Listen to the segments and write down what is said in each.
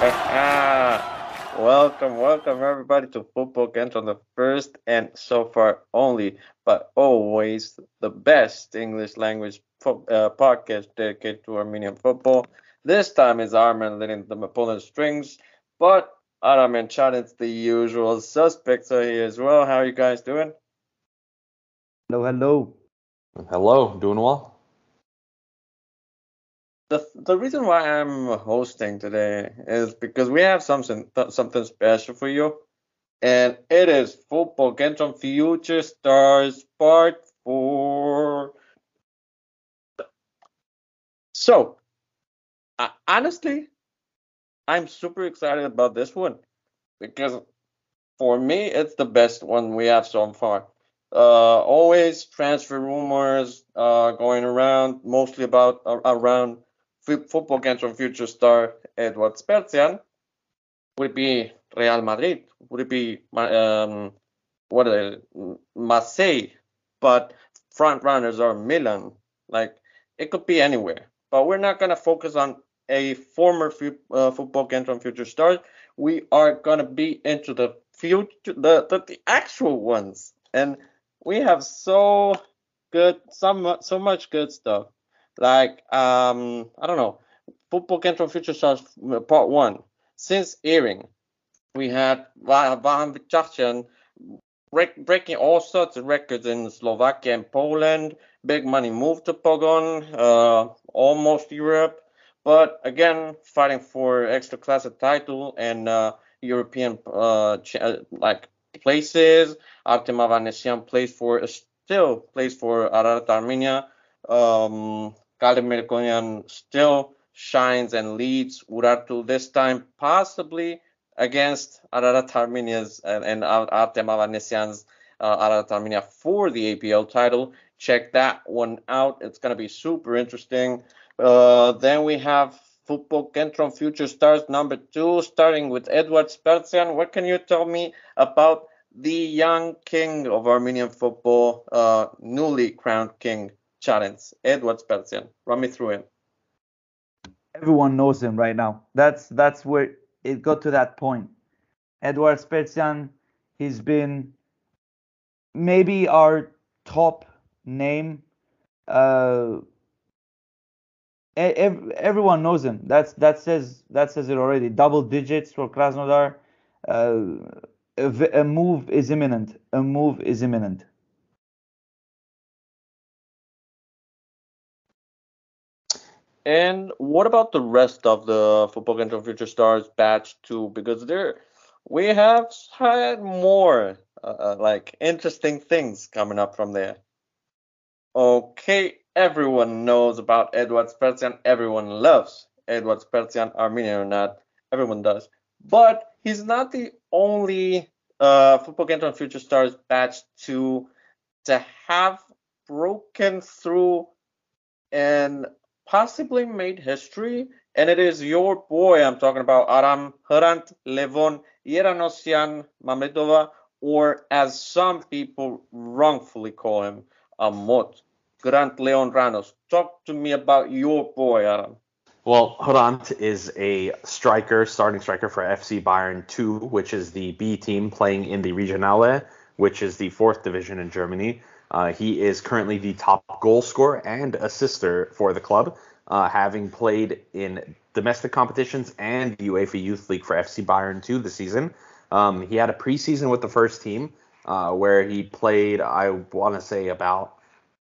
welcome, welcome everybody to Football on the first and so far only, but always the best English language fo- uh, podcast dedicated to Armenian football. This time is Armin leading the opponent's strings, but Aram and Chadin's the usual suspects are here as well. How are you guys doing? Hello, hello. Hello, doing well the the reason why I'm hosting today is because we have something something special for you, and it is Football Kentron Future Stars Part Four. So, uh, honestly, I'm super excited about this one because for me it's the best one we have so far. Uh, always transfer rumors uh, going around, mostly about uh, around football games from future star Edward Spertsyan? Would it be Real Madrid? Would it be um, what Marseille? But front runners are Milan. Like it could be anywhere. But we're not gonna focus on a former uh, football game from future stars. We are gonna be into the future, the, the the actual ones, and we have so good, some so much good stuff. Like, um, I don't know, Football Kentron Future Stars uh, Part 1. Since airing, we had Vahan Bichakhchyan breaking all sorts of records in Slovakia and Poland. Big money moved to Pogoń, uh, almost Europe. But again, fighting for Ekstraklasa title and uh, European uh, uh, like places. Artem Avanesyan plays for still plays for Ararat Armenia. Um, Galip Melkonian still shines and leads Urartu this time, possibly against Ararat Armenia's and, and Artem uh, Ararat Armenia for the APL title. Check that one out. It's going to be super interesting. Uh, then we have Football Kentron Future Stars number two, starting with Edward Spertsyan. What can you tell me about the young king of Armenian football, uh, newly crowned king, Challenge, Edward Spertsyan. Run me through him. Everyone knows him right now. That's that's where it got to that point. Edward Spertsyan, he's been maybe our top name. Uh, everyone knows him. That's that says that says it already. Double digits for Krasnodar. Uh, a, a move is imminent. A move is imminent. And what about the rest of the Football Kentron Future Stars batch too? Because there, we have had more uh, uh, like interesting things coming up from there. Okay, everyone knows about Edward Spertsyan. Everyone loves Edward Spertsyan, Armenian or not. Everyone does. But he's not the only uh, Football Kentron Future Stars batch to to have broken through and possibly made history, and it is your boy I'm talking about, Aram Hrant Levon Yeranosian Mamedova, or as some people wrongfully call him, Amot. Grant Leon Ranos. Talk to me about your boy, Aram. Well, Hrant is a striker, starting striker for FC Bayern 2, which is the B team playing in the Regionalliga, which is the fourth division in Germany. Uh, he is currently the top goal scorer and assister for the club, uh, having played in domestic competitions and the UEFA Youth League for FC Bayern 2 this season. Um, he had a preseason with the first team uh, where he played, I want to say, about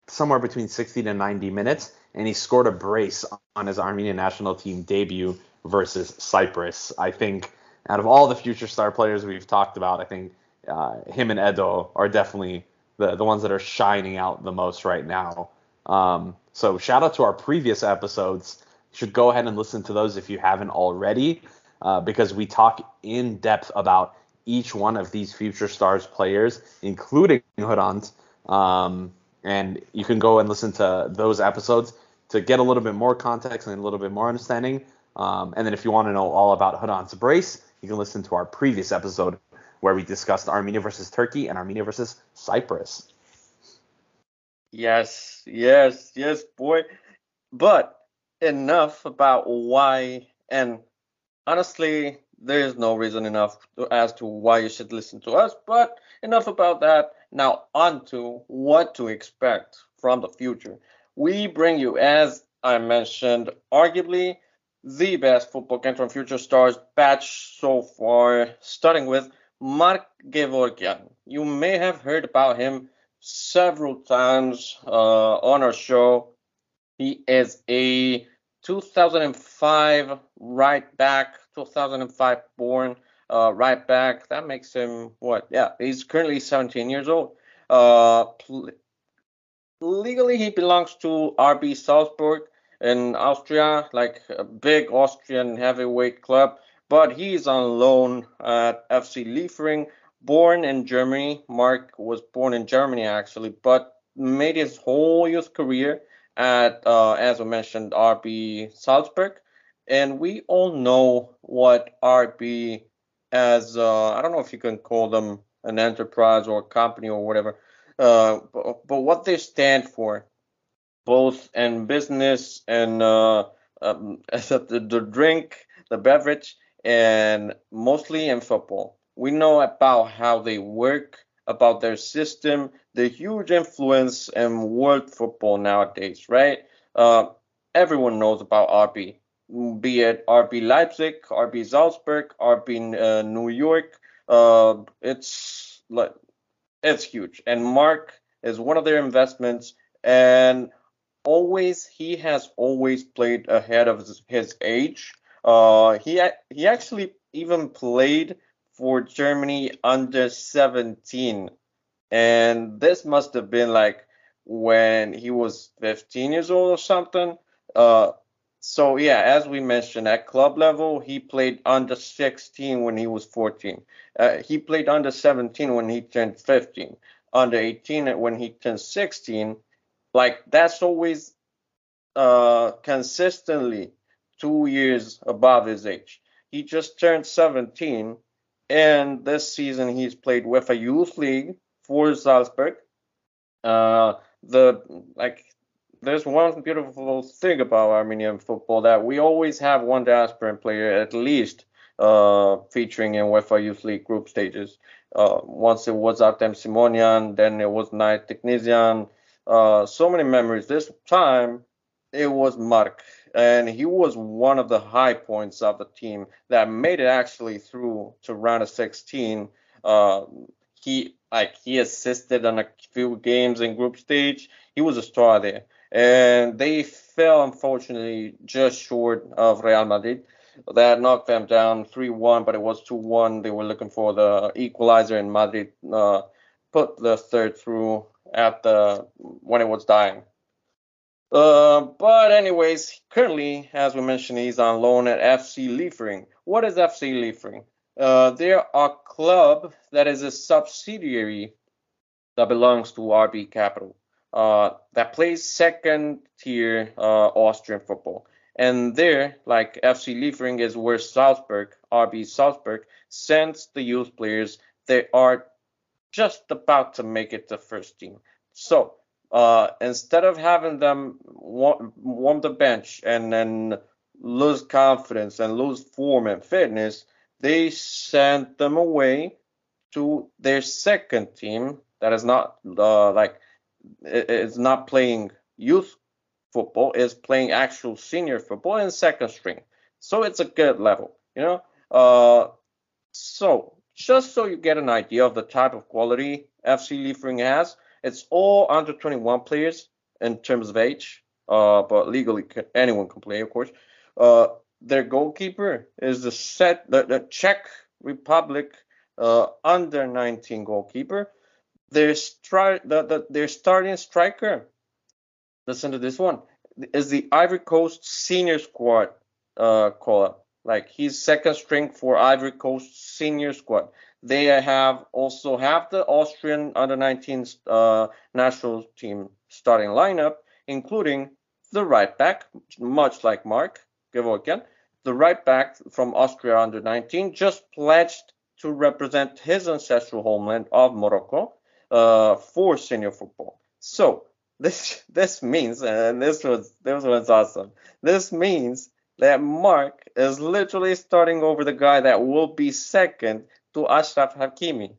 somewhere between 60 to 90 minutes, and he scored a brace on his Armenian national team debut versus Cyprus. I think out of all the future star players we've talked about, I think uh, him and Edo are definitely the the ones that are shining out the most right now. Um, so shout out to our previous episodes. You should go ahead and listen to those if you haven't already, uh, because we talk in depth about each one of these future stars players, including Hrant. Um, and you can go and listen to those episodes to get a little bit more context and a little bit more understanding. Um, and then if you want to know all about Hrant's brace, you can listen to our previous episode where we discussed Armenia versus Turkey and Armenia versus Cyprus. Yes, yes, yes, boy. But enough about why and honestly, there is no reason enough to, as to why you should listen to us. But enough about that. Now on to what to expect from the future. We bring you, as I mentioned, arguably the best football from Future Stars batch so far, starting with Mark Gevorgyan. You may have heard about him several times uh, on our show. He is a 2005 right back, 2005 born uh, right back. That makes him what? Yeah, he's currently 17 years old. Uh, pl- legally, he belongs to RB Salzburg in Austria, like a big Austrian heavyweight club. But he's on loan at FC Liefering, born in Germany. Mark was born in Germany actually, but made his whole youth career at, uh, as we mentioned, RB Salzburg. And we all know what RB as, uh, I don't know if you can call them an enterprise or a company or whatever, uh, but, but what they stand for both in business and uh, um, the, the drink, the beverage, and mostly in football. We know about how they work, about their system, the huge influence in world football nowadays, right? Uh, everyone knows about RB, be it RB Leipzig, RB Salzburg, RB uh, New York. Uh, it's like it's huge, and Mark is one of their investments, and always he has always played ahead of his age. Uh, he he actually even played for Germany under 17, and this must have been like when he was 15 years old or something. Uh, so yeah, as we mentioned, at club level, he played under 16 when he was 14. Uh, he played under 17 when he turned 15. Under 18 when he turned 16 like that's always uh, consistently two years above his age. He just turned 17, and this season he's played with a youth league for Salzburg. Uh, the like, there's one beautiful thing about Armenian football that we always have one diasporan player at least uh, featuring in UEFA Youth League group stages. Uh, once it was Artem Simonian, then it was Nair Tiknizyan, uh, so many memories. This time it was Mark, and he was one of the high points of the team that made it actually through to round of 16. Uh, he like he assisted on a few games in group stage. He was a star there, and they fell unfortunately just short of Real Madrid. That knocked them down 3-1, but it was 2-1. They were looking for the equalizer, and Madrid uh, put the third through at the when it was dying. Uh, but anyways, currently, as we mentioned, he's on loan at FC Liefering. What is FC Liefering? Uh, they're a club that is a subsidiary that belongs to RB Capital. Uh, that plays second tier uh, Austrian football. And there, like FC Liefering is where Salzburg, RB Salzburg, sends the youth players. They are just about to make it to first team. So uh, instead of having them warm, warm the bench and then lose confidence and lose form and fitness, they sent them away to their second team that is not uh, like it's not playing youth football, is playing actual senior football in second string. So it's a good level, you know. Uh, so just so you get an idea of the type of quality FC Liefering has, it's all under 21 players in terms of age, uh, but legally anyone can play, of course. Uh, their goalkeeper is the set the, the Czech Republic uh, under 19 goalkeeper. Their stri- the, the, their starting striker, listen to this one, is the Ivory Coast senior squad uh, call up. Like he's second string for Ivory Coast senior squad. They have also have the Austrian under 19 uh, national team starting lineup, including the right back, much like Mark Gevorgyan, the right back from Austria under 19, just pledged to represent his ancestral homeland of Morocco uh, for senior football. So this this means, and this was this was awesome. This means that Mark is literally starting over the guy that will be second to Achraf Hakimi.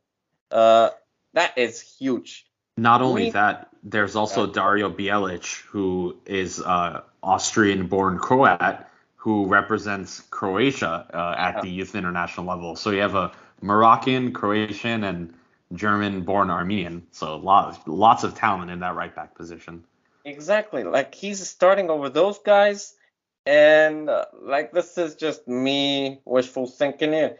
Uh, that is huge. Not only We- that, there's also Dario Bielic, who is uh, Austrian-born Croat, who represents Croatia uh, at the youth international level. So you have a Moroccan, Croatian, and German-born Armenian. So lots, lots of talent in that right back position. Exactly. Like he's starting over those guys, and uh, like this is just me wishful thinking here.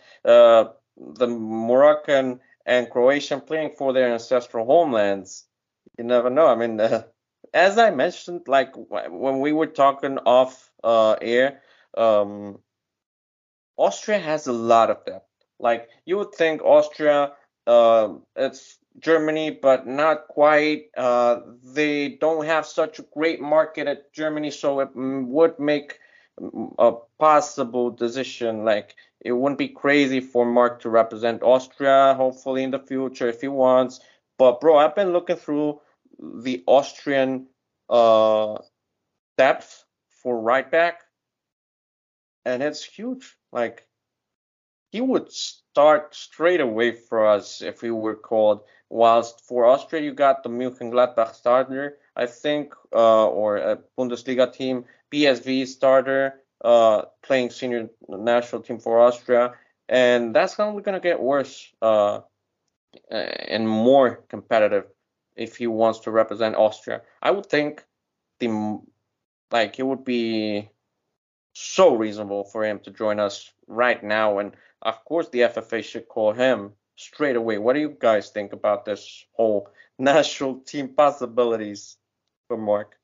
The Moroccan and Croatian playing for their ancestral homelands. You never know. I mean, uh, as I mentioned, like when we were talking off uh, air, um, Austria has a lot of depth. Like you would think Austria, uh, it's Germany, but not quite. Uh, they don't have such a great market at Germany, so it would make a possible decision. Like it wouldn't be crazy for Mark to represent Austria, hopefully in the future if he wants. But bro, I've been looking through the Austrian uh, depth for right back, and it's huge. Like he would start straight away for us if we were called. Whilst for Austria, you got the Mönchengladbach starter, I think, uh, or a Bundesliga team, PSV starter, uh, playing senior national team for Austria, and that's only gonna get worse uh, and more competitive if he wants to represent Austria. I would think the like it would be so reasonable for him to join us right now, and of course the FFA should call him straight away. What do you guys think about this whole national team possibilities for Mark?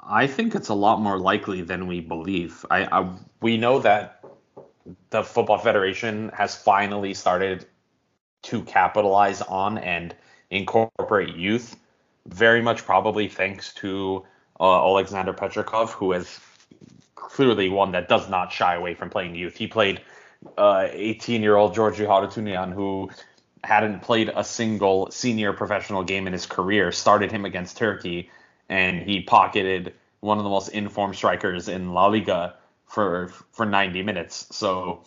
I think it's a lot more likely than we believe. I, I we know that the Football Federation has finally started to capitalize on and incorporate youth, very much probably thanks to uh, Alexander Petrakov, who is clearly one that does not shy away from playing youth. He played 18 year old Georgi Harutyunyan, who hadn't played a single senior professional game in his career, started him against Turkey, and he pocketed one of the most informed strikers in La Liga for for 90 minutes. So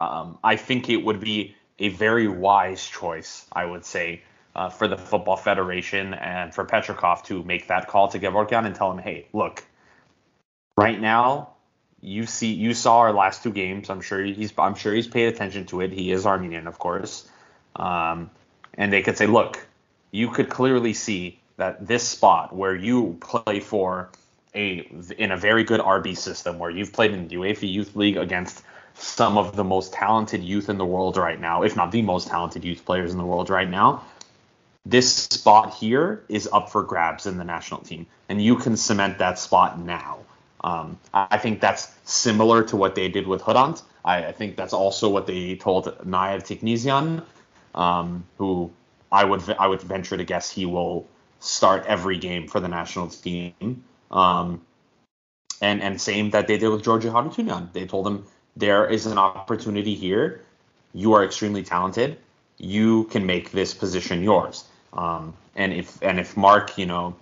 um, I think it would be a very wise choice, I would say, uh, for the Football Federation and for Petrakov to make that call to Gevorgyan and tell him, hey, look, right now you see you saw our last two games. I'm sure he's I'm sure he's paid attention to it. He is Armenian, of course. Um, and they could say, look, you could clearly see that this spot where you play for a in a very good RB system where you've played in the UEFA Youth League against some of the most talented youth in the world right now, if not the most talented youth players in the world right now. This spot here is up for grabs in the national team, and you can cement that spot now. Um, I think that's similar to what they did with Hrant. I, I think that's also what they told Nair Tiknizyan, um, who I would I would venture to guess he will start every game for the national team. Um, and and same that they did with Georgia Harutyunyan. They told him there is an opportunity here. You are extremely talented. You can make this position yours. Um, and if and if Mark, you know,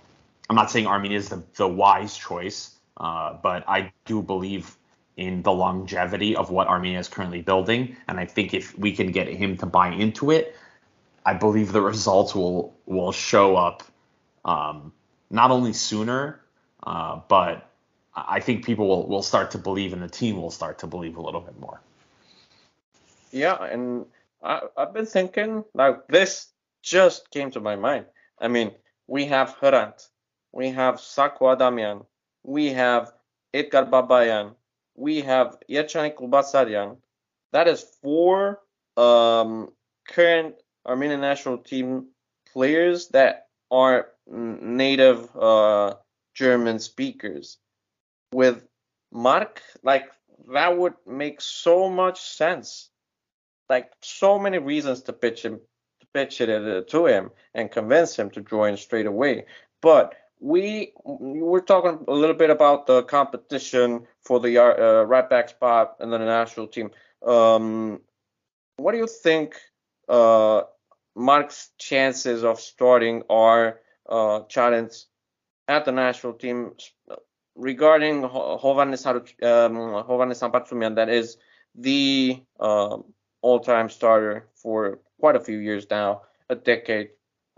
I'm not saying Armenia is the, the wise choice, uh, but I do believe in the longevity of what Armenia is currently building, and I think if we can get him to buy into it, I believe the results will will show up um, not only sooner, uh, but I think people will, will start to believe, and the team will start to believe a little bit more. Yeah, and I, I've been thinking like this just came to my mind. I mean, we have Hrant, we have Sako Adamian, we have Edgar Babayan, we have Yechani Kulbasaryan. That is four um, current Armenian national team players that are native uh, German speakers. With Mark, like that would make so much sense. Like so many reasons to pitch him, to pitch it uh, to him and convince him to join straight away. But we we're talking a little bit about the competition for the uh, right back spot in the national team. Um, what do you think uh, Mark's chances of starting our uh, challenge at the national team regarding Hovhannes um, Hambardzumyan, that is the um, all-time starter for quite a few years now, a decade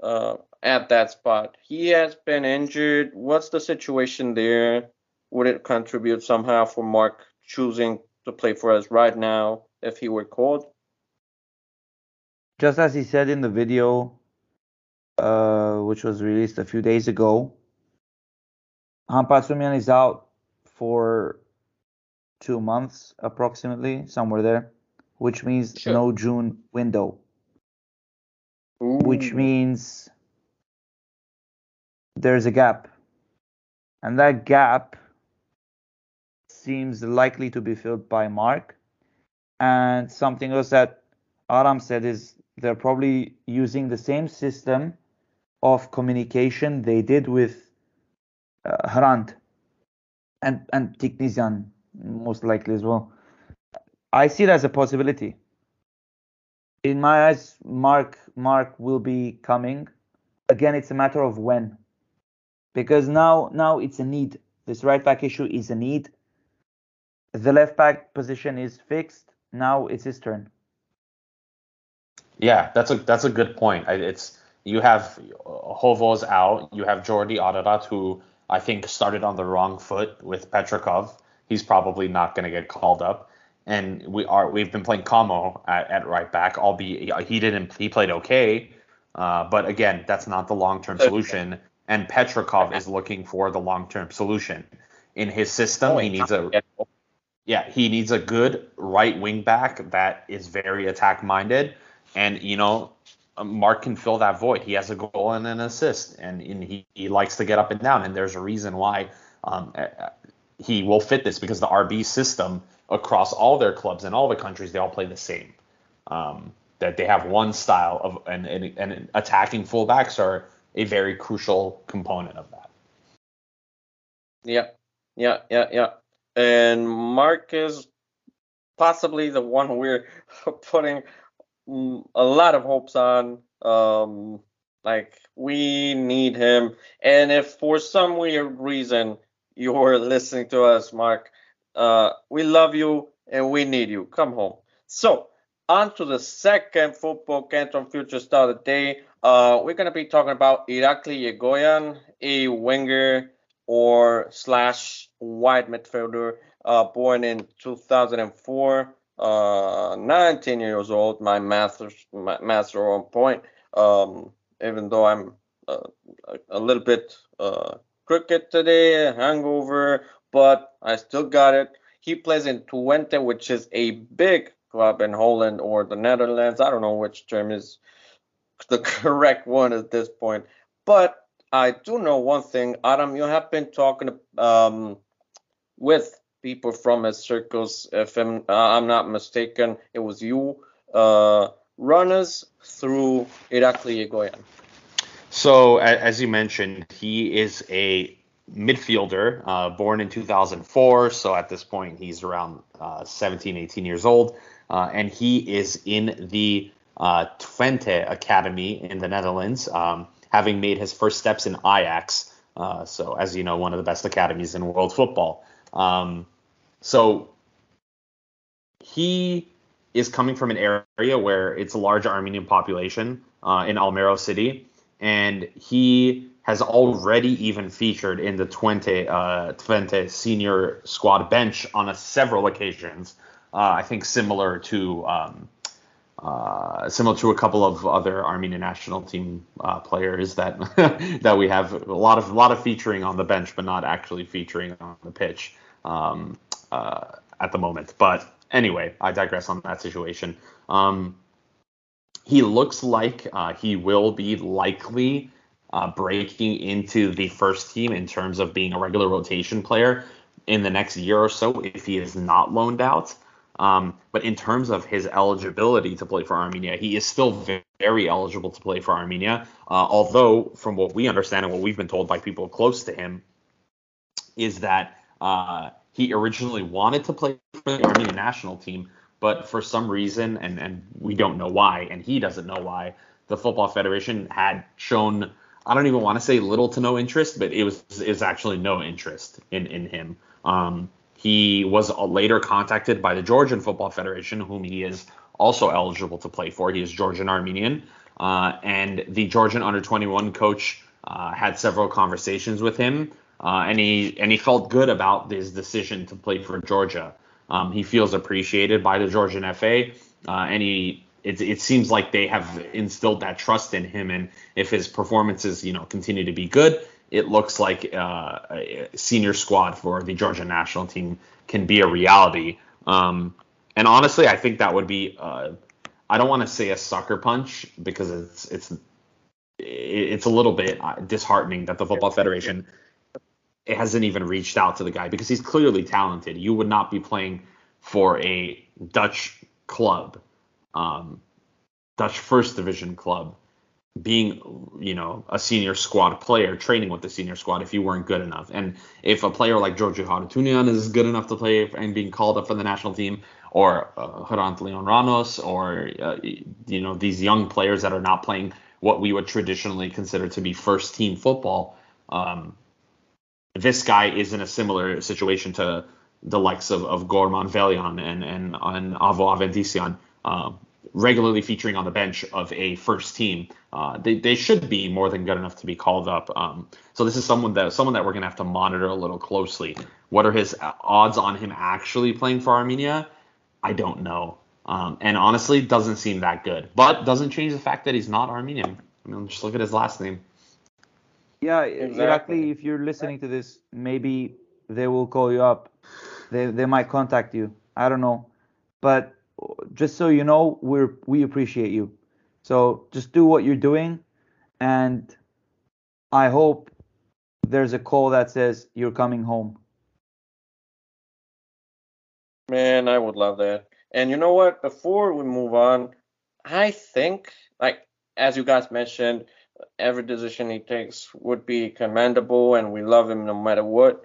uh, at that spot. He has been injured. What's the situation there? Would it contribute somehow for Mark choosing to play for us right now if he were called? Just as he said in the video, uh, which was released a few days ago, Hambardzumyan is out for two months approximately, somewhere there, which means sure. no June window. Ooh. Which means there's a gap. And that gap seems likely to be filled by Mark. And something else that Aram said is they're probably using the same system of communication they did with uh, Hrant and and Tiknizyan most likely as well. I see it as a possibility. In my eyes, Mark Mark will be coming. Again, it's a matter of when, because now now it's a need. This right back issue is a need. The left back position is fixed. Now it's his turn. Yeah, that's a that's a good point. It's you have Hovos out. You have Jordi Ararat, who I think started on the wrong foot with Petrakov. He's probably not going to get called up. And we are we've been playing Kamo at, at right back, albeit he didn't he played okay, uh, but again that's not the long term solution. And Petrakov is looking for the long term solution. In his system, he needs a yeah he needs a good right wing back that is very attack minded. And you know Mark can fill that void. He has a goal and an assist, and, and he, he likes to get up and down. And there's a reason why um, he will fit this because the RB system across all their clubs in all the countries, they all play the same. Um, that they have one style of and, and, and attacking fullbacks are a very crucial component of that. Yeah, yeah, yeah, yeah. And Mark is possibly the one we're putting a lot of hopes on. Um, like we need him, and if for some weird reason you're listening to us, Mark, uh, we love you and we need you. Come home. So on to the second football Kentron Future Star of the day. Uh, we're gonna be talking about Irakli Yegoian, a winger or slash wide midfielder, uh, born in 2004 uh, 19 years old. My master's my master on point. Um, even though I'm uh, a, little bit uh, crooked today, hangover, but I still got it. He plays in Twente, which is a big club in Holland or the Netherlands. I don't know which term is the correct one at this point. But I do know one thing, Adam. You have been talking um, with people from his circles. If I'm, uh, I'm not mistaken, it was you. Uh, runners through Irakli Yegoian. So, as you mentioned, he is a midfielder uh, born in 2004. So, at this point, he's around uh, 17, 18 years old. Uh, and he is in the uh, Twente Academy in the Netherlands, um, having made his first steps in Ajax. Uh, so, as you know, one of the best academies in world football. Um, so he is coming from an area where it's a large Armenian population uh, in Almere City, and he has already even featured in the Twente, uh, Twente senior squad bench on several occasions. Uh, I think similar to um, uh, similar to a couple of other Armenian national team uh, players that that we have a lot of a lot of featuring on the bench, but not actually featuring on the pitch um, uh, at the moment. But anyway, I digress on that situation. Um, he looks like uh, he will be likely uh, breaking into the first team in terms of being a regular rotation player in the next year or so if he is not loaned out. Um, but in terms of his eligibility to play for Armenia, he is still very, eligible to play for Armenia. Uh, although, from what we understand and what we've been told by people close to him, is that uh, he originally wanted to play for the Armenian national team, but for some reason, and, and we don't know why, and he doesn't know why, the Football Federation had shown I don't even want to say little to no interest, but it was is actually no interest in in him. Um, he was later contacted by the Georgian Football Federation, whom he is also eligible to play for. He is Georgian Armenian, uh, and the Georgian under 21 coach uh, had several conversations with him, uh, and he and he felt good about his decision to play for Georgia. Um, he feels appreciated by the Georgian FA, uh, and he it, it seems like they have instilled that trust in him. And if his performances, you know, continue to be good, it looks like uh, a senior squad for the Georgia national team can be a reality. Um, and honestly, I think that would be uh, I don't want to say a sucker punch because it's it's it's a little bit disheartening that the football federation it hasn't even reached out to the guy because he's clearly talented. You would not be playing for a Dutch club, um, Dutch first division club, being you know a senior squad player training with the senior squad if you weren't good enough. And if a player like Giorgio Harutyunyan is good enough to play and being called up for the national team, or uh, Leon Ranos, or uh, you know these young players that are not playing what we would traditionally consider to be first team football. Um, this guy is in a similar situation to the likes of, of Gorman Velian and and, and Avo Aventisyan, uh, regularly featuring on the bench of a first team. Uh, they, they should be more than good enough to be called up. Um, so this is someone that someone that we're gonna have to monitor a little closely. What are his odds on him actually playing for Armenia? I don't know. Um, and honestly, doesn't seem that good. But doesn't change the fact that he's not Armenian. I mean, just look at his last name. Yeah, exactly. If you're listening to this, maybe they will call you up. They they might contact you. I don't know, but just so you know, we're we appreciate you. So just do what you're doing, and I hope there's a call that says you're coming home. Man, I would love that. And you know what? Before we move on, I think, like as you guys mentioned, every decision he takes would be commendable, and we love him no matter what.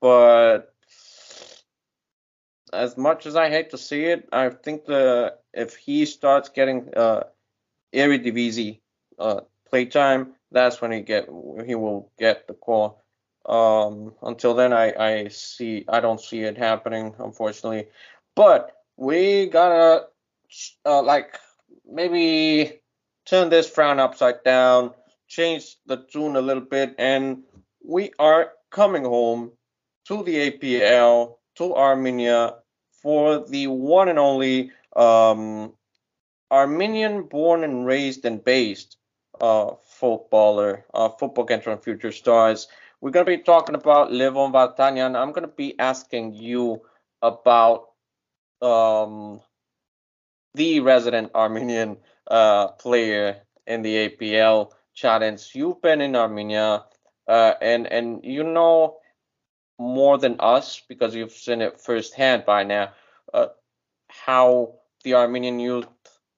But as much as I hate to see it, I think the if he starts getting uh, Eredivisie uh, playtime, that's when he get he will get the call. Um, until then, I I see I don't see it happening, unfortunately. But we gotta uh, like maybe turn this frown upside down, change the tune a little bit, and we are coming home to the APL, to Armenia, for the one and only um, Armenian born and raised and based uh, footballer, uh, football Kentron Future Stars. We're going to be talking about Levon Vardanyan. I'm going to be asking you about um, the resident Armenian uh, player in the APL. You've been in Armenia, uh, and and you know more than us because you've seen it firsthand by now. Uh, how the Armenian youth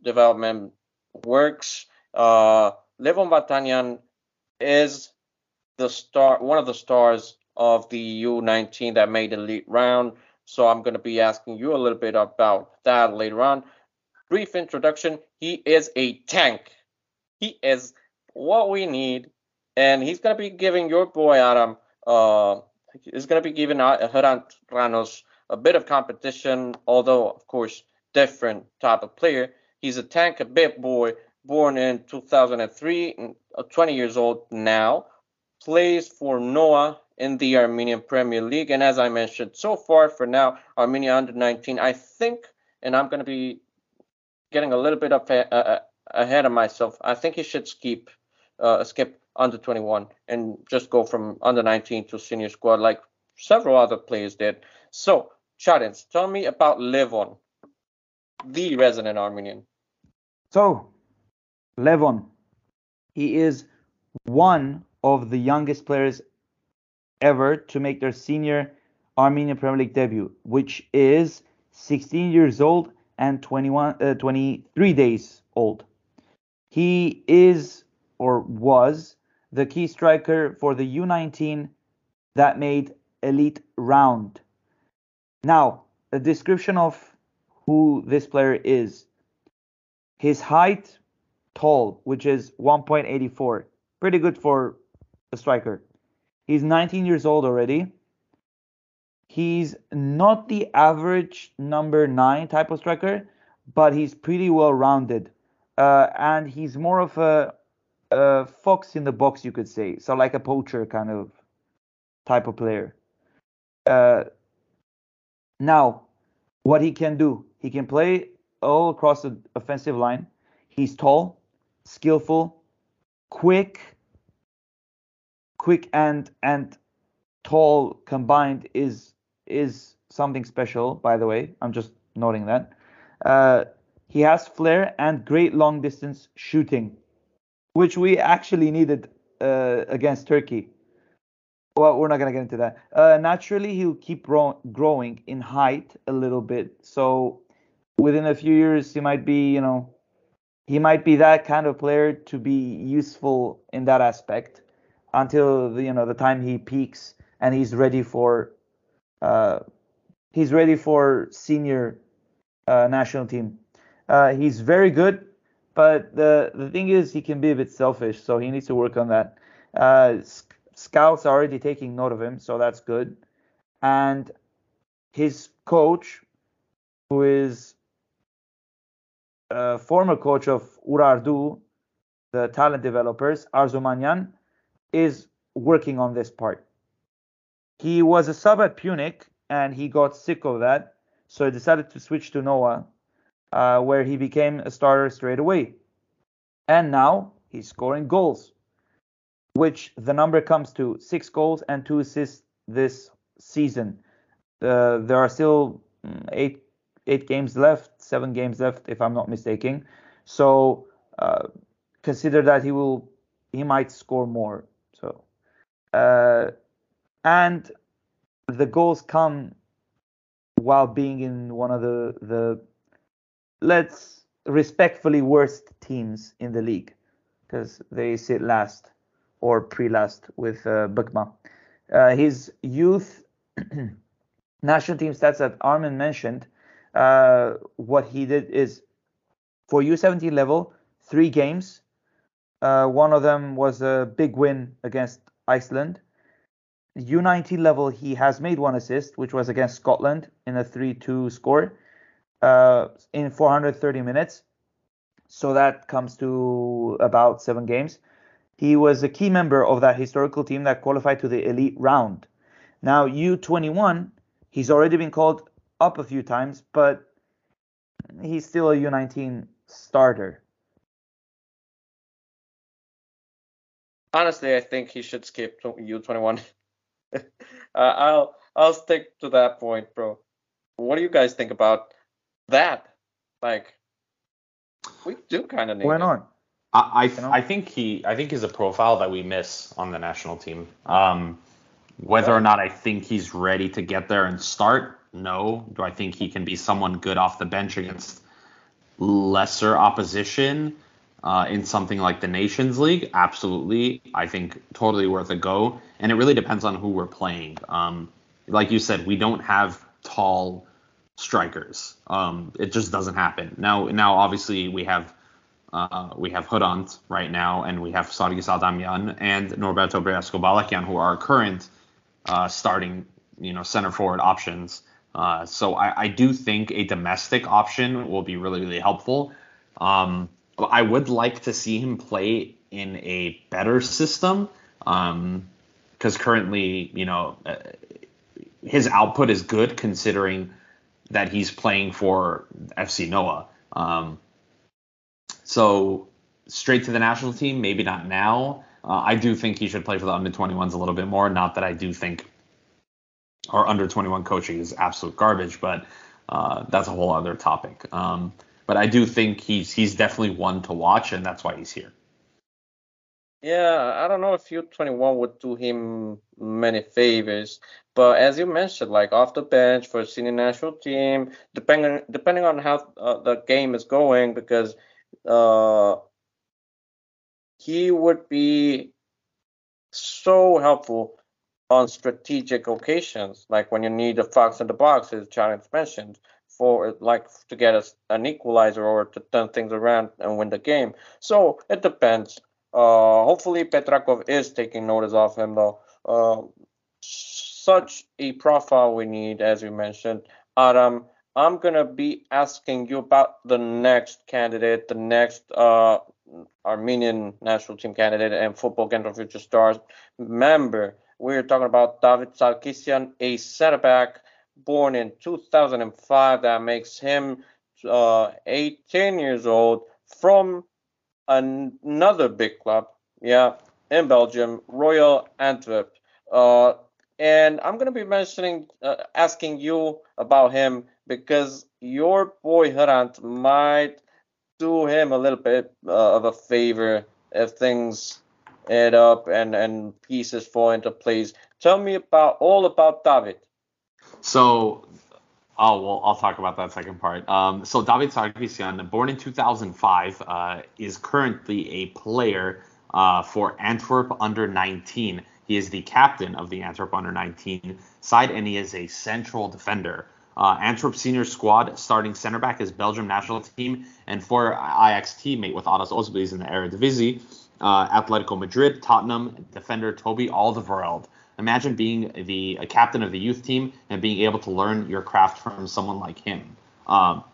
development works. Uh, Levon Vardanyan is the star, one of the stars of the U19 that made the elite round. So I'm going to be asking you a little bit about that later on brief introduction, he is a tank. He is what we need, and he's gonna be giving your boy Adam uh is gonna be giving Hrant Ranos a bit of competition, although of course different type of player. He's a tank, a big boy, born in 2003, uh, 20 years old now, plays for Noah in the Armenian Premier League, and as I mentioned, so far for now, Armenia under 19. I think, and I'm gonna be getting a little bit up ahead of myself. I think he should skip uh, skip under 21 and just go from under 19 to senior squad like several other players did. So, Chadins, tell me about Levon, the resident Armenian. So, Levon, he is one of the youngest players ever to make their senior Armenian Premier League debut, which is 16 years old and 21, uh, 23 days old. He is or was the key striker for the U19 that made elite round. Now, a description of who this player is. His height, tall, which is 1.84. pretty good for a striker. He's 19 years old already. He's not the average number nine type of striker, but he's pretty well rounded. Uh, and he's more of a, a, fox in the box, you could say. So, like a poacher kind of type of player. Uh, now, what he can do, he can play all across the offensive line. He's tall, skillful, quick, quick and and tall combined is is something special. By the way, I'm just noting that. Uh, he has flair and great long distance shooting, which we actually needed uh, against Turkey. Well, we're not gonna get into that. Uh, naturally, he'll keep grow- growing in height a little bit. So within a few years, he might be, you know, he might be that kind of player to be useful in that aspect until the, you know the time he peaks and he's ready for he's ready for senior uh, national team. Uh, he's very good, but the the thing is he can be a bit selfish, so he needs to work on that. Uh, scouts are already taking note of him, so that's good. And his coach, who is a former coach of Urartu, the talent developers, Arzu Manyan, is working on this part. He was a sub at Pyunik and he got sick of that, so he decided to switch to Noah, uh, where he became a starter straight away. And now he's scoring goals, which the number comes to six goals and two assists this season. Uh, there are still mm, eight eight games left, seven games left, if I'm not mistaken. So uh, consider that he will he might score more. So, uh, and the goals come while being in one of the the let's respectfully worst teams in the league because they sit last or pre-last with uh, Bukma. Uh, his youth national team stats that Armin mentioned, uh, what he did is for U17 level, three games, uh, one of them was a big win against Iceland. U19 level, he has made one assist, which was against Scotland in a 3-2 score uh, in 430 minutes. So that comes to about seven games. He was a key member of that historical team that qualified to the elite round. Now U21, he's already been called up a few times, but he's still a U19 starter. honestly, I think he should skip U21. uh, I'll I'll stick to that point, bro. What do you guys think about that? Like, we do kind of need. Why it. not? I I, I think he I think he's a profile that we miss on the national team. Um, whether or not I think he's ready to get there and start, no. Do I think he can be someone good off the bench against lesser opposition? Uh, in something like the Nations League, absolutely, I think totally worth a go. And it really depends on who we're playing. Um, like you said, we don't have tall strikers. Um, it just doesn't happen. Now, now obviously we have uh, we have Hrant right now, and we have Sargis Adamyan and Norberto Briasco Balakian, who are current uh, starting, you know, center forward options. Uh, so I, I, do think a domestic option will be really, really helpful. Um, I would like to see him play in a better system because um, currently, you know, uh, his output is good considering that he's playing for FC Noah. Um, so straight to the national team, maybe not now. Uh, I do think he should play for the under 21s a little bit more. Not that I do think our under 21 coaching is absolute garbage, but uh, that's a whole other topic. Um, but I do think he's he's definitely one to watch, and that's why he's here. Yeah, I don't know if U21 would do him many favors, but as you mentioned, like off the bench for a senior national team, depending depending on how uh, the game is going, because uh, he would be so helpful on strategic occasions, like when you need a fox in the box, as Challenge mentioned, for like to get us an equalizer or to turn things around and win the game. So it depends. Uh, hopefully Petrakov is taking notice of him though. Uh, such a profile we need, as you mentioned, Adam. I'm gonna be asking you about the next candidate, the next uh, Armenian national team candidate and football Kentron Future Stars member. We're talking about David Sargsyan, a center back born in 2005. That makes him uh, 18 years old from another big club, yeah, in Belgium, Royal Antwerp. Uh, and I'm gonna be mentioning, uh, asking you about him because your boy Hrant might do him a little bit uh, of a favor if things add up and and pieces fall into place. Tell me about all about David. So, oh well, I'll talk about that second part. Um, so David Sargsyan, born in 2005, uh, is currently a player uh, for Antwerp under 19. He is the captain of the Antwerp under 19 side, and he is a central defender. Uh, Antwerp senior squad starting center back is Belgium national team, and for Ajax teammate with Aras Özbiliz in the Eredivisie, uh, Atletico Madrid, Tottenham defender Toby Alderweireld. Imagine being the captain of the youth team and being able to learn your craft from someone like him. Um,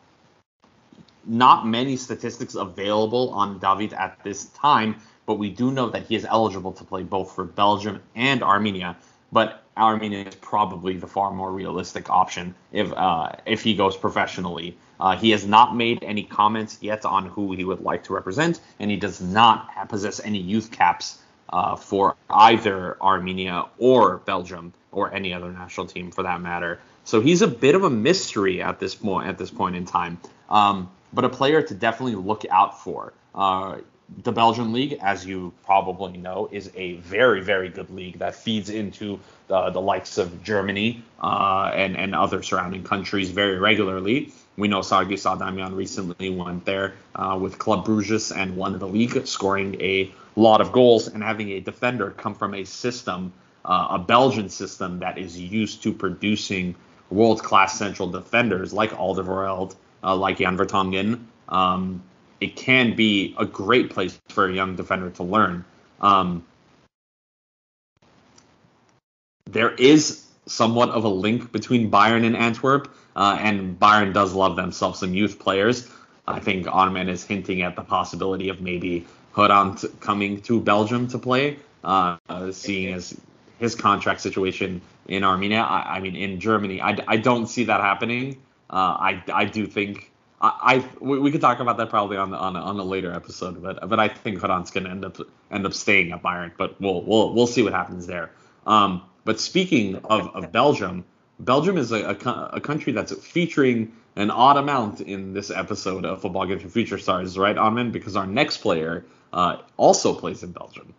not many statistics available on David at this time, but we do know that he is eligible to play both for Belgium and Armenia. But Armenia is probably the far more realistic option if uh, if he goes professionally. Uh, he has not made any comments yet on who he would like to represent, and he does not possess any youth caps uh, for either Armenia or Belgium or any other national team for that matter. So he's a bit of a mystery at this point at this point in time, um, but a player to definitely look out for. Uh, the Belgian league, as you probably know, is a very, very good league that feeds into the, the likes of Germany uh, and, and other surrounding countries very regularly. We know Sargis Adamyan recently went there uh, with Club Bruges and won the league, scoring a lot of goals and having a defender come from a system, uh, a Belgian system that is used to producing world-class central defenders like Alderweireld, uh, like Jan Vertonghen. Um, it can be a great place for a young defender to learn. Um, there is somewhat of a link between Bayern and Antwerp, uh, and Bayern does love themselves some youth players. I think Armin is hinting at the possibility of maybe Hrant coming to Belgium to play, uh, seeing as his contract situation in Armenia. I, I mean, in Germany, I, I don't see that happening. Uh, I, I do think I, I we, we, could talk about that probably on the, on a, on a later episode, but but I think Hrant's gonna end up end up staying at Bayern, but we'll we'll we'll see what happens there. Um, but speaking of, of Belgium, Belgium is a, a, a, country that's featuring an odd amount in this episode of Football Kentron Future Stars, right, Armin? Because our next player uh, also plays in Belgium.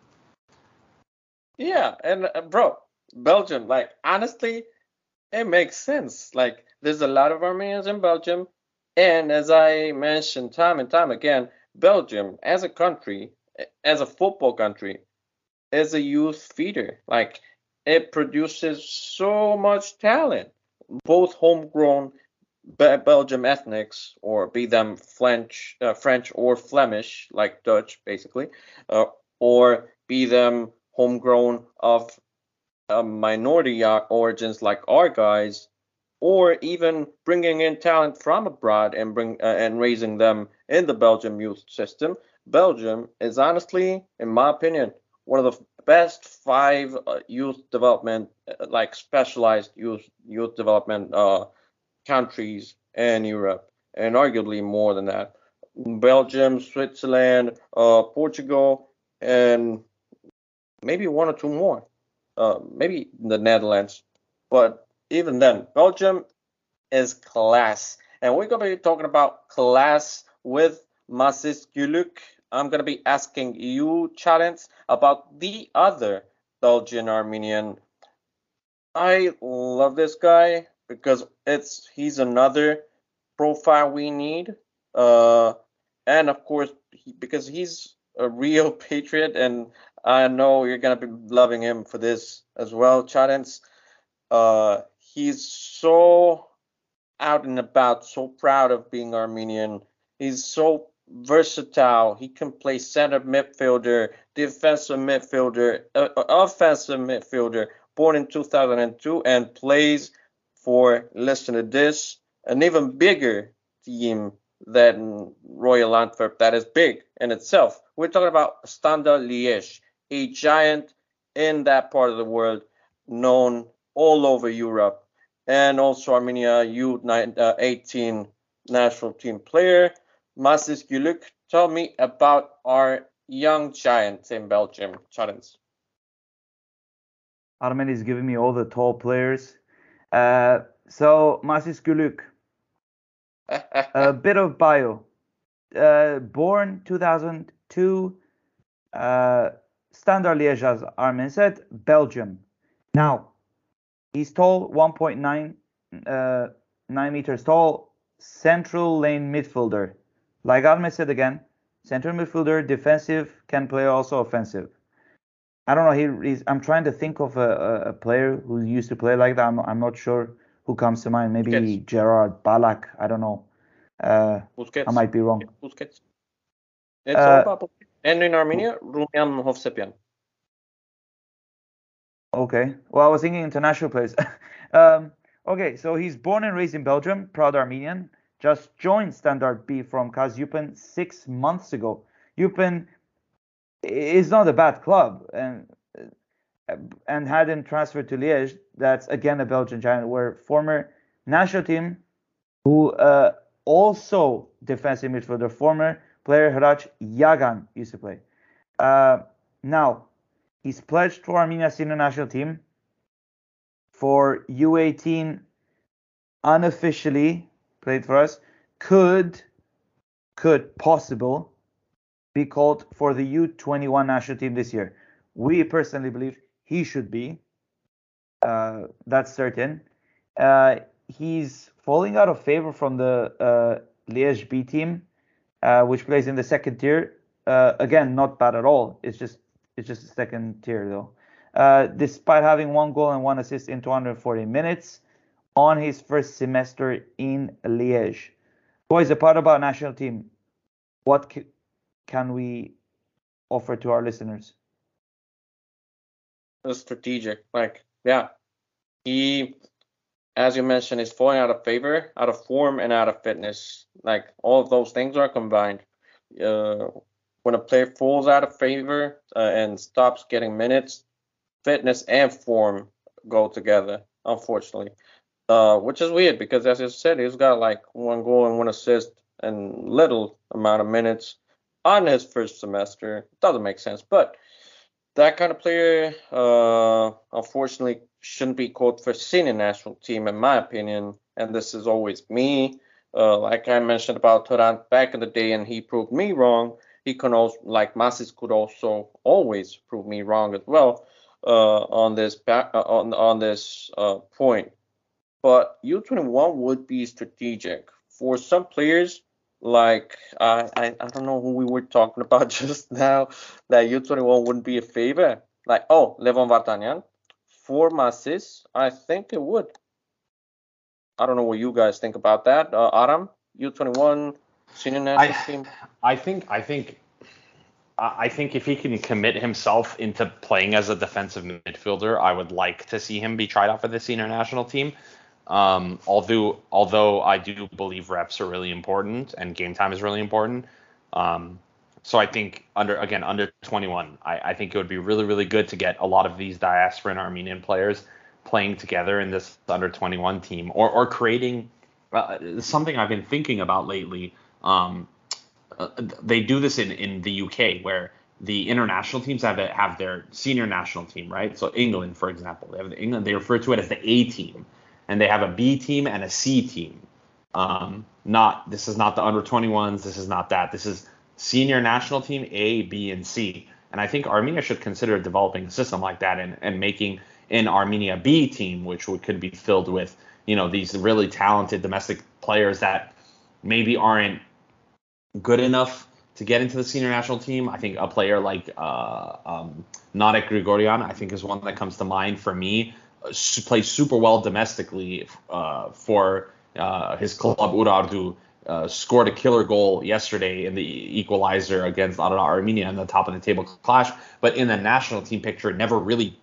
Yeah, and uh, bro, Belgium, like honestly, it makes sense. Like there's a lot of Armenians in Belgium and as I mentioned time and time again, Belgium as a country, as a football country, is a youth feeder. Like it produces so much talent, both homegrown Belgium ethnics, or be them French, uh, French or Flemish, like Dutch, basically, uh, or be them homegrown of uh, minority origins, like our guys, or even bringing in talent from abroad and bring uh, and raising them in the Belgium youth system. Belgium is honestly, in my opinion, one of the best five uh, youth development, uh, like specialized youth youth development countries in Europe, and arguably more than that. Belgium, Switzerland, uh, Portugal, and maybe one or two more. Uh, maybe the Netherlands, but even then, Belgium is class. And we're going to be talking about class with Massis Guluk. I'm going to be asking you, challenge about the other Belgian Armenian. I love this guy because it's he's another profile we need. Uh, and of course, he, because he's a real patriot, and I know you're gonna be loving him for this as well, Chadens. Uh, he's so out and about, so proud of being Armenian. He's so versatile. He can play center midfielder, defensive midfielder, uh, offensive midfielder. Born in 2002 and plays for listen to this an even bigger team than Royal Antwerp that is big in itself. We're talking about Standard Liège, a giant in that part of the world, known all over Europe, and also Armenia U18 uh, national team player. Massis Guluk, tell me about our young giants in Belgium, Charles. Armen is giving me all the tall players. Uh, so, Massis Guluk, a bit of bio. Uh, born 2002, uh, Standard Liège, as Armen said, Belgium. Now, he's tall, 1.9 uh, 9 meters tall, central lane midfielder. Like Armen said again, central midfielder, defensive, can play also offensive. I don't know. He, I'm trying to think of a, a, player who used to play like that. I'm, I'm not sure who comes to mind. Maybe Busquets. Gerard Balak. I don't know. Uh, I might be wrong. Busquets. It's uh, all about And in Armenia, Rumyan Hovsepyan. Okay. Well, I was thinking international players. um, okay, so he's born and raised in Belgium, proud Armenian. Just joined Standard B from KAS Eupen six months ago. Eupen is not a bad club, and and had him transferred to Liège. That's again a Belgian giant, where former national team, who uh, also defensive midfielder, former player Hrac Yagan used to play. Uh, now, he's pledged to Armenia senior national team for U18 unofficially played for us. Could could possible be called for the U21 national team this year. We personally believe he should be. Uh, that's certain. Uh, he's falling out of favor from the uh, Liège B team, uh, which plays in the second tier. Uh, again, not bad at all. It's just it's just a second tier though. Uh, despite having one goal and one assist in 240 minutes on his first semester in Liège. Boys, a part about national team. What can we offer to our listeners? strategic. Like, yeah, he, as you mentioned, is falling out of favor, out of form, and out of fitness. Like, all of those things are combined. Uh, when a player falls out of favor uh, and stops getting minutes, fitness and form go together, unfortunately. Uh, which is weird because, as you said, he's got like one goal and one assist and little amount of minutes on his first semester. Doesn't make sense, but that kind of player, uh, unfortunately, shouldn't be called for senior national team, in my opinion. And this is always me. Uh, like I mentioned about Torrent back in the day, and he proved me wrong. He can also, like Massis, could also always prove me wrong as well uh, on this back, uh, on on this uh, point. But U21 would be strategic for some players like I, I I don't know who we were talking about just now that U21 wouldn't be a favor. Like oh Levon Vardanyan for Massis, I think it would. I don't know what you guys think about that. Uh, Aram, U21 senior national I, team. I think I think I think if he can commit himself into playing as a defensive midfielder, I would like to see him be tried out for the senior national team. Um, although although I do believe reps are really important and game time is really important. Um, so I think under again under 21, I, I think it would be really really good to get a lot of these diasporan Armenian players playing together in this under 21 team or or creating uh, something I've been thinking about lately. Um, uh, they do this in in the UK where the international teams have a, have their senior national team, right? So England, for example, they have the England. They refer to it as the A team and they have a B team and a C team. Um, not this is not the under 21s. This is not that. This is senior national team A, B, and C. And I think Armenia should consider developing a system like that and, and making an Armenia B team, which would, could be filled with you know these really talented domestic players that maybe aren't good enough to get into the senior national team. I think a player like uh, um, Grigorian, I think, is one that comes to mind for me plays super well domestically uh, for uh, his club Urartu uh, scored a killer goal yesterday in the equalizer against Ararat Armenia in the top of the table clash, but in the national team picture, never really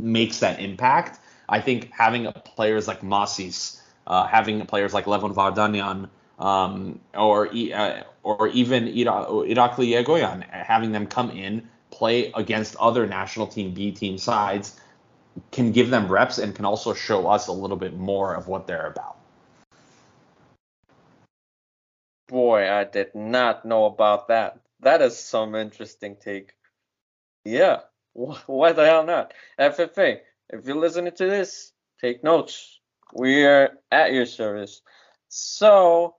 makes that impact. I think having players like Massis, uh, having players like Levon Vardanyan, um, or uh, or even Irakli Yegoian, having them come in, play against other national team B team sides, can give them reps and can also show us a little bit more of what they're about. Boy, I did not know about that. That is some interesting take. Yeah, why the hell not? FFA, if you're listening to this, take notes. We're at your service. So,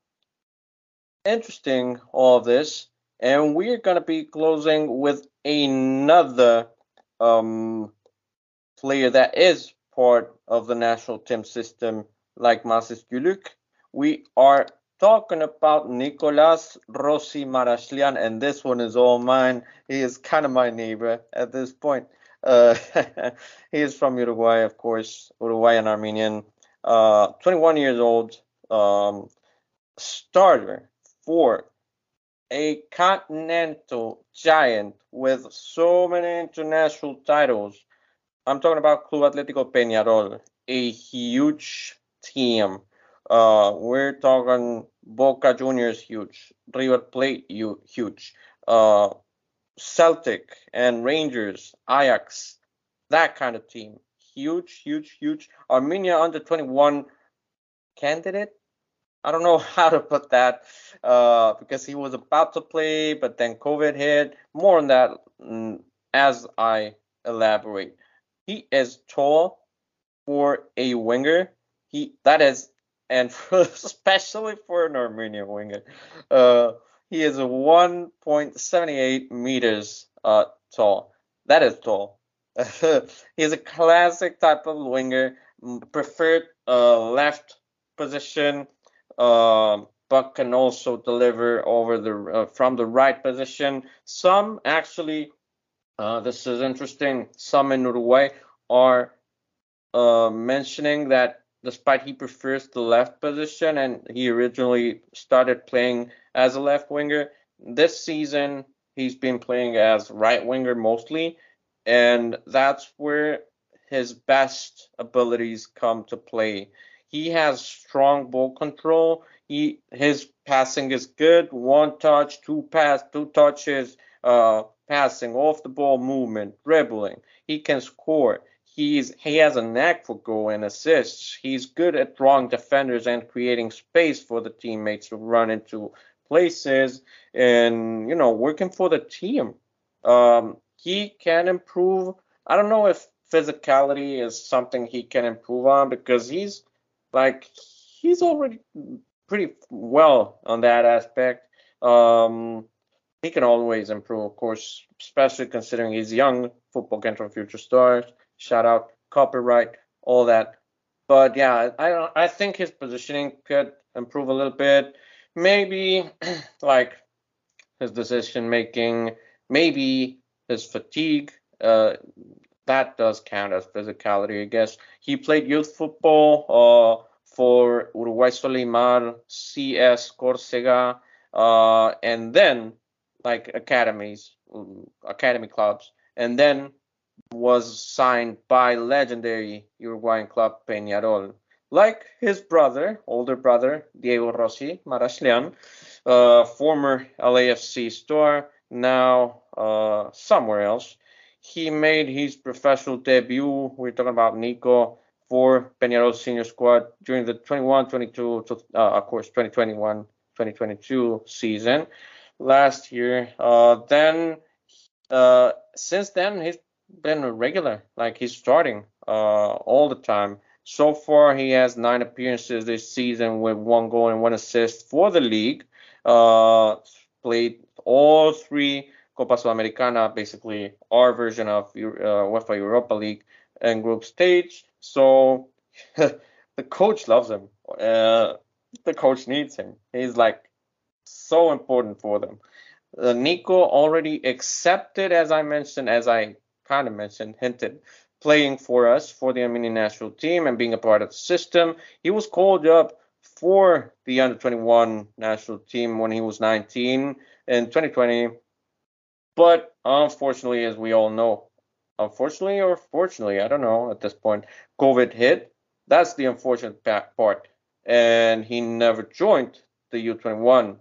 interesting, all of this. And we're going to be closing with another um, player that is part of the national team system, like Massis Guluk. We are talking about Nicolas Rossi Marachlian, and this one is all mine. He is kind of my neighbor at this point. Uh, he is from Uruguay, of course, Uruguayan Armenian, uh, 21 years old, um, starter for a continental giant with so many international titles. I'm talking about Club Atlético Peñarol, a huge team. Uh, we're talking Boca Juniors huge, River Plate huge, uh, Celtic and Rangers, Ajax, that kind of team. Huge, huge, huge. Armenia under 21 candidate. I don't know how to put that uh, because he was about to play, but then COVID hit. More on that mm, as I elaborate. He is tall for a winger. He that is and for, especially for an Armenian winger. Uh, he is 1.78 meters uh, tall. That is tall. he is a classic type of winger, preferred uh, left position, uh, but can also deliver over the uh, from the right position. Some actually, uh, this is interesting. Some in Uruguay are uh, mentioning that despite he prefers the left position and he originally started playing as a left winger. This season, he's been playing as right winger mostly, and that's where his best abilities come to play. He has strong ball control. He his passing is good. One touch, two pass, two touches, uh, passing off the ball movement, dribbling. He can score he's he has a knack for goal and assists. He's good at drawing defenders and creating space for the teammates to run into places and you know working for the team. Um, he can improve. I don't know if physicality is something he can improve on because he's like he's already pretty well on that aspect. Um, he can always improve, of course, especially considering he's young. Football Kentron future stars shout out copyright, all that. But yeah, I I think his positioning could improve a little bit. Maybe like his decision making, maybe his fatigue. Uh, that does count as physicality, I guess. He played youth football uh, for Uruguay Solimar, CS Córcega, uh, and then like academies, academy clubs, and then was signed by legendary Uruguayan club Peñarol. Like his brother, older brother, Diego Rossi Marachlian, uh, former LAFC star, now uh, somewhere else. He made his professional debut, we're talking about Nico, for Peñarol senior squad during the 21-22, uh, of course, 2021-2022 season last year. Uh, then, uh, since then, he's been a regular. Like he's starting uh, all the time. So far, he has nine appearances this season with one goal and one assist for the league. Uh, played all three Copa Sudamericana, basically our version of uh, UEFA Europa League and group stage. So the coach loves him. Uh, the coach needs him. He's like so important for them. Uh, Nico already accepted, as I mentioned, as I kind of mentioned, hinted, playing for us for the Armenian national team and being a part of the system. He was called up for the under 21 national team when he was 19 in 2020. But unfortunately, as we all know, unfortunately or fortunately, I don't know at this point, COVID hit. That's the unfortunate part. And he never joined the U21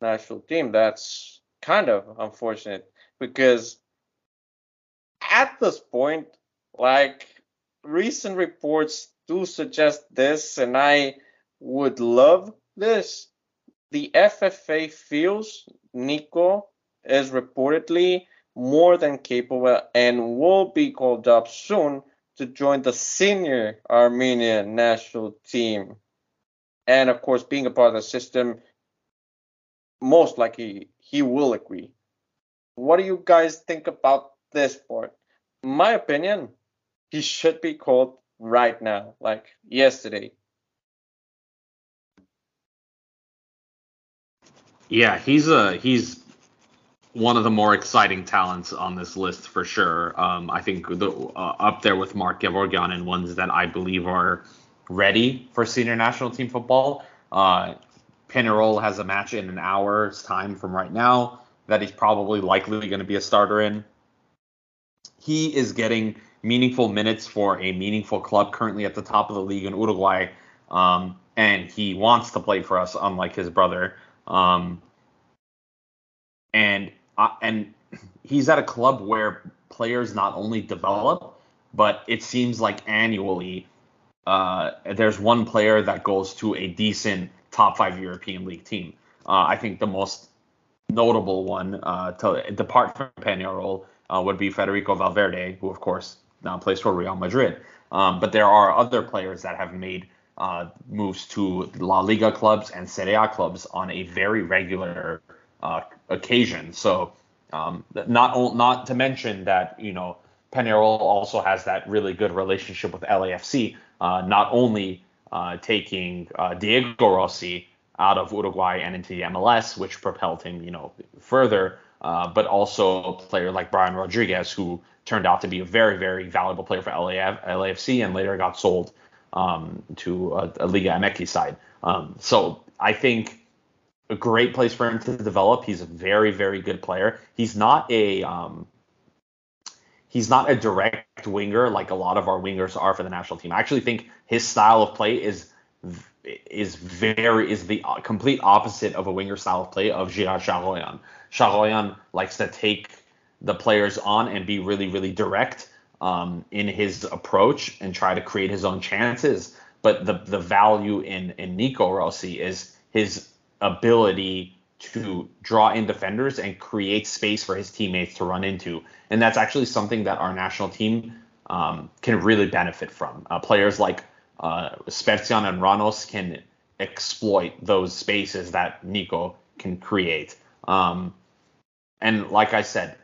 national team. That's kind of unfortunate because at this point, like recent reports do suggest this, and I would love this. The FFA feels Nico is reportedly more than capable and will be called up soon to join the senior Armenian national team. And of course, being a part of the system, most likely he will agree. What do you guys think about this part? My opinion, he should be called right now, like yesterday. Yeah, he's a he's one of the more exciting talents on this list for sure. Um, I think the, uh, up there with Mark Gevorgyan and ones that I believe are ready for senior national team football. Uh, Peñarol has a match in an hour's time from right now that he's probably likely going to be a starter in. He is getting meaningful minutes for a meaningful club currently at the top of the league in Uruguay, um, and he wants to play for us, unlike his brother. Um, and uh, and he's at a club where players not only develop, but it seems like annually uh, there's one player that goes to a decent top five European League team. Uh, I think the most notable one uh, to depart from Peñarol uh, would be Federico Valverde, who of course now plays for Real Madrid. Um, but there are other players that have made uh, moves to La Liga clubs and Serie A clubs on a very regular uh, occasion. So um, not not to mention that you know Peñarol also has that really good relationship with LAFC, uh, not only uh, taking uh, Diego Rossi out of Uruguay and into the MLS, which propelled him you know further, uh, but also a player like Brian Rodriguez, who turned out to be a very very valuable player for LAF, LAFC and later got sold um, to a, a Liga MX side. Um, so I think a great place for him to develop. He's a very, very good player. He's not a um, he's not a direct winger like a lot of our wingers are for the national team. I actually think his style of play is is very is the complete opposite of a winger style of play of Giray Shahoyan. Shahoyan likes to take the players on and be really, really direct um, in his approach and try to create his own chances. But the the value in in Nico Rossi is his ability to draw in defenders and create space for his teammates to run into. And that's actually something that our national team um, can really benefit from. Uh, players like uh, and Ranos can exploit those spaces that Nico can create. Um, and like I said,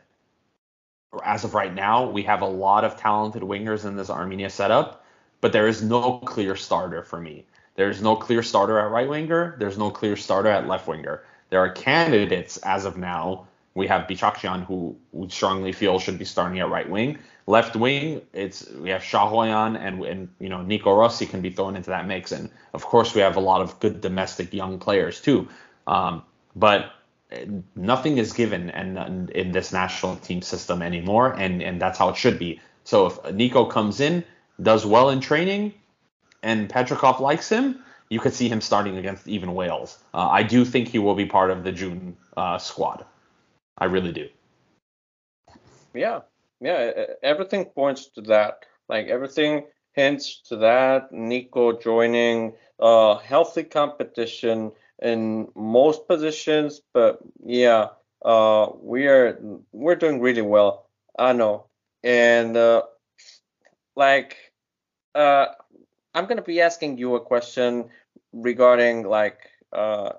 as of right now, we have a lot of talented wingers in this Armenia setup, but there is no clear starter for me. There's no clear starter at right winger. There's no clear starter at left winger. There are candidates as of now. We have Bichakhchyan, who we strongly feel should be starting at right wing. Left wing, it's we have Shahoyan and and you know Nico Rossi can be thrown into that mix, and of course we have a lot of good domestic young players too. Um, but nothing is given and in this national team system anymore, and and that's how it should be. So if Nico comes in, does well in training, and Petrakov likes him, you could see him starting against even Wales. Uh, I do think he will be part of the June uh, squad. I really do. Yeah, yeah. Everything points to that. Like everything hints to that. Nico joining uh, healthy competition in most positions, but yeah, uh, we are we're doing really well. I know, and uh, like uh, I'm gonna be asking you a question regarding like uh,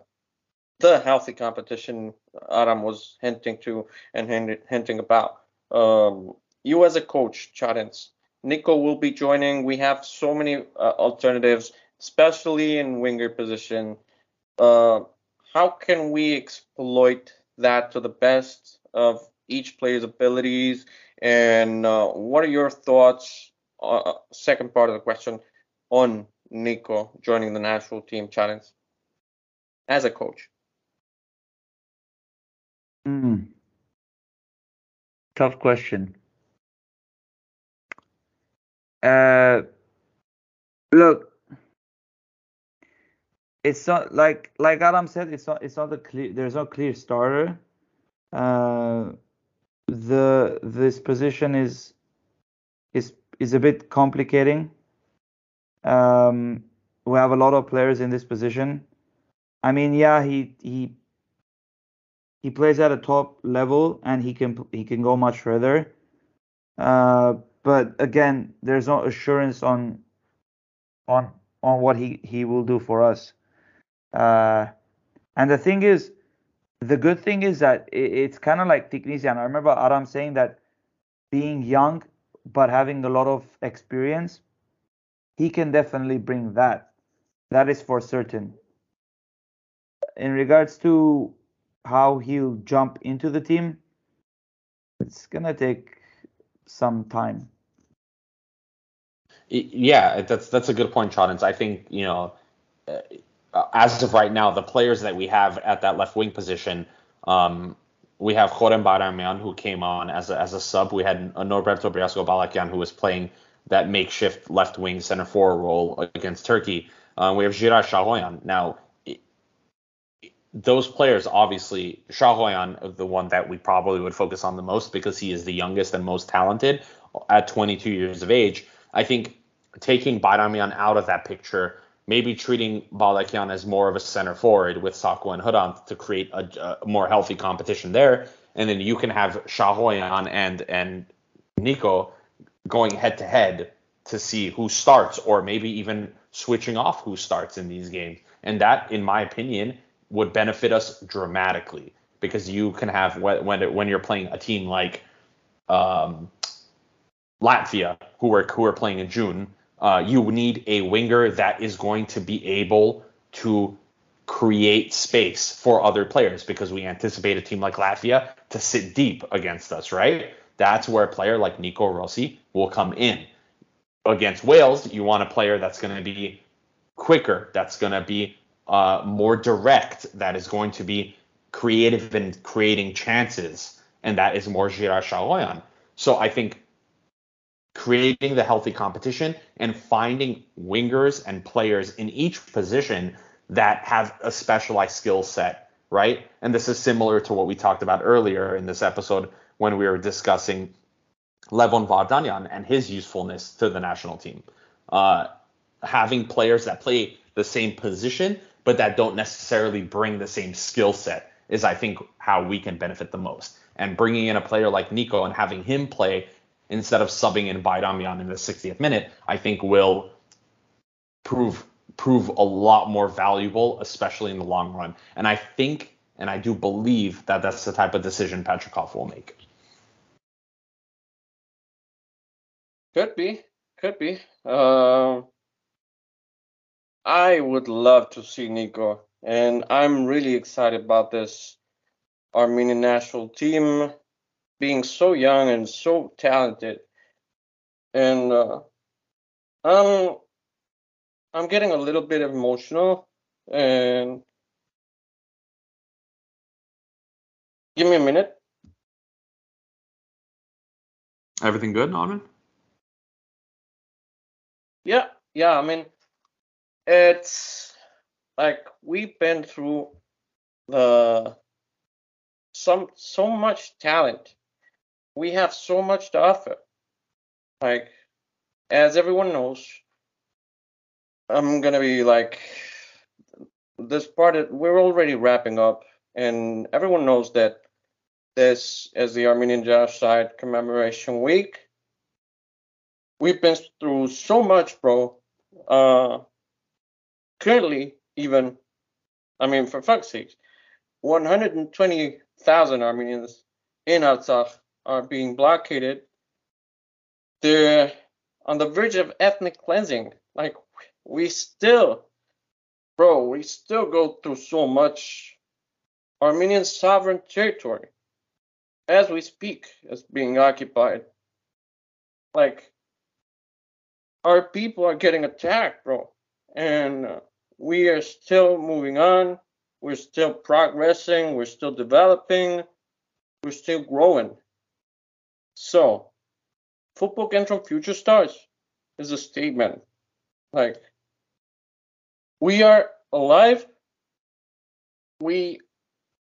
the healthy competition Adam was hinting to and hinting about. Um, you as a coach, Charins, Nico will be joining. We have so many uh, alternatives, especially in winger position. Uh, how can we exploit that to the best of each player's abilities? And uh, what are your thoughts? Uh, second part of the question on Nico joining the national team challenge as a coach? Hmm. Tough question. Uh, look, it's not like like Adam said. It's not it's not a clear. There's no clear starter. Uh, the this position is is is a bit complicating. Um, we have a lot of players in this position. I mean, yeah, he he he plays at a top level and he can he can go much further. Uh, but again, there's no assurance on on on what he he will do for us. Uh, and the thing is, the good thing is that it, it's kind of like Tiknizyan. I remember Adam saying that being young but having a lot of experience, he can definitely bring that. That is for certain. In regards to how he'll jump into the team, it's gonna take some time. Yeah, that's that's a good point, Chadens. I think you know, uh, as of right now, the players that we have at that left wing position, um, we have Khoren Bayramyan who came on as a, as a sub. We had Norberto Briasco Balakian who was playing that makeshift left wing center forward role against Turkey. Um, we have Giray Shahoyan. Now, those players, obviously, Shahoyan, the one that we probably would focus on the most because he is the youngest and most talented at 22 years of age. I think taking Bayramyan out of that picture maybe treating Balakian as more of a center forward with Sakho and Hrant to create a, a, more healthy competition there. And then you can have Shahoyan and and Nico going head to head to see who starts, or maybe even switching off who starts in these games. And that, in my opinion, would benefit us dramatically because you can have when when you're playing a team like um, Latvia, who are who are playing in June, uh, you need a winger that is going to be able to create space for other players because we anticipate a team like Latvia to sit deep against us, right? That's where a player like Nico Rossi will come in. Against Wales, you want a player that's going to be quicker, that's going to be uh, more direct, that is going to be creative and creating chances, and that is more Giray Shahoyan. So I think creating the healthy competition and finding wingers and players in each position that have a specialized skill set, right? And this is similar to what we talked about earlier in this episode when we were discussing Levon Vardanyan and his usefulness to the national team. Uh, having players that play the same position but that don't necessarily bring the same skill set is, I think, how we can benefit the most. And bringing in a player like Nico and having him play instead of subbing in Bayramyan in the 60th minute, I think will prove prove a lot more valuable, especially in the long run. And I think and I do believe that that's the type of decision Petrakov will make. Could be, could be. Uh, I would love to see Nico, and I'm really excited about this Armenian national team being so young and so talented. And uh, I'm I'm getting a little bit emotional and give me a minute. Everything good, Norman? Yeah, yeah. I mean, it's like we've been through the some so much talent we have so much to offer. Like, as everyone knows, I'm gonna be like this part. Of, we're already wrapping up, and everyone knows that this is the Armenian Genocide Commemoration Week. We've been through so much, bro. Uh, currently, even, I mean, for fuck's sake, 120,000 Armenians in Artsakh are being blockaded. They're on the verge of ethnic cleansing. Like we still, bro, we still go through so much. Armenian sovereign territory, as we speak, is being occupied. Like our people are getting attacked, bro. and uh, we are still moving on. We're still progressing. We're still developing. We're still growing. So, football Kentron future stars is a statement. Like, we are alive. We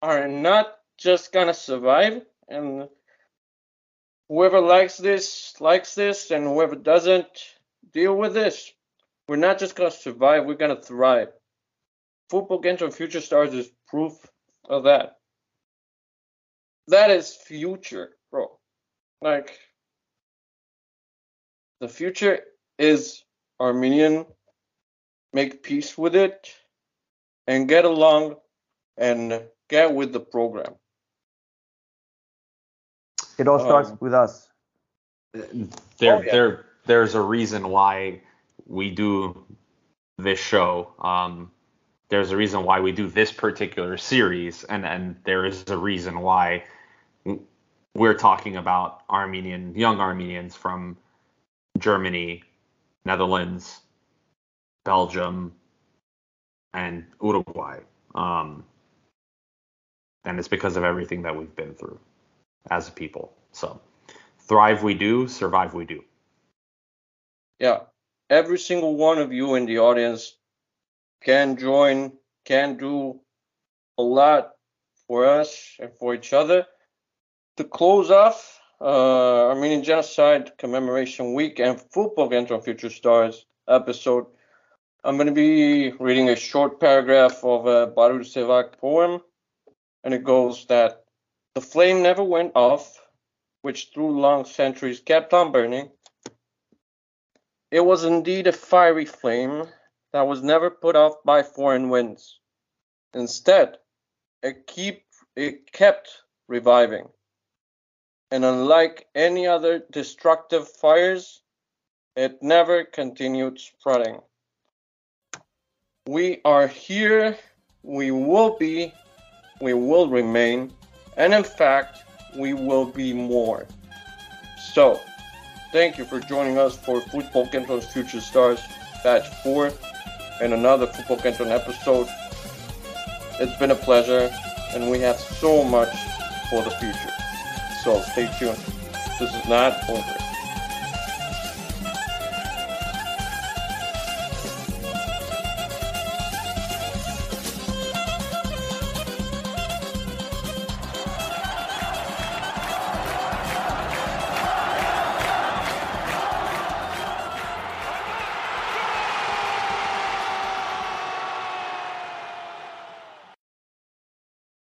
are not just gonna survive, and whoever likes this likes this, and whoever doesn't deal with this. We're not just gonna survive. We're gonna thrive. Football Kentron future stars is proof of that. That is future, bro. Like the future is Armenian. Make peace with it and get along and get with the program. It all starts Um, with us. There, Oh, yeah. there, there's a reason why we do this show. Um, there's a reason why we do this particular series, and and there is a reason why we're talking about Armenian young Armenians from Germany, Netherlands, Belgium, and Uruguay. Um, and it's because of everything that we've been through as a people. So thrive we do, survive we do. Yeah, every single one of you in the audience can join, can do a lot for us and for each other. To close off uh, Armenian Genocide Commemoration Week and Football Kentron Future Stars episode, I'm going to be reading a short paragraph of a Paruyr Sevak poem, and it goes that the flame never went off, which through long centuries kept on burning. It was indeed a fiery flame that was never put off by foreign winds. Instead, it keep it kept reviving. And unlike any other destructive fires, it never continued spreading. We are here, we will be, we will remain, and in fact, we will be more. So, Thank you for joining us for Football Kentron's Future Stars Batch 4 and another Football Canton episode. It's been a pleasure, and we have so much for the future. So stay tuned. This is not over.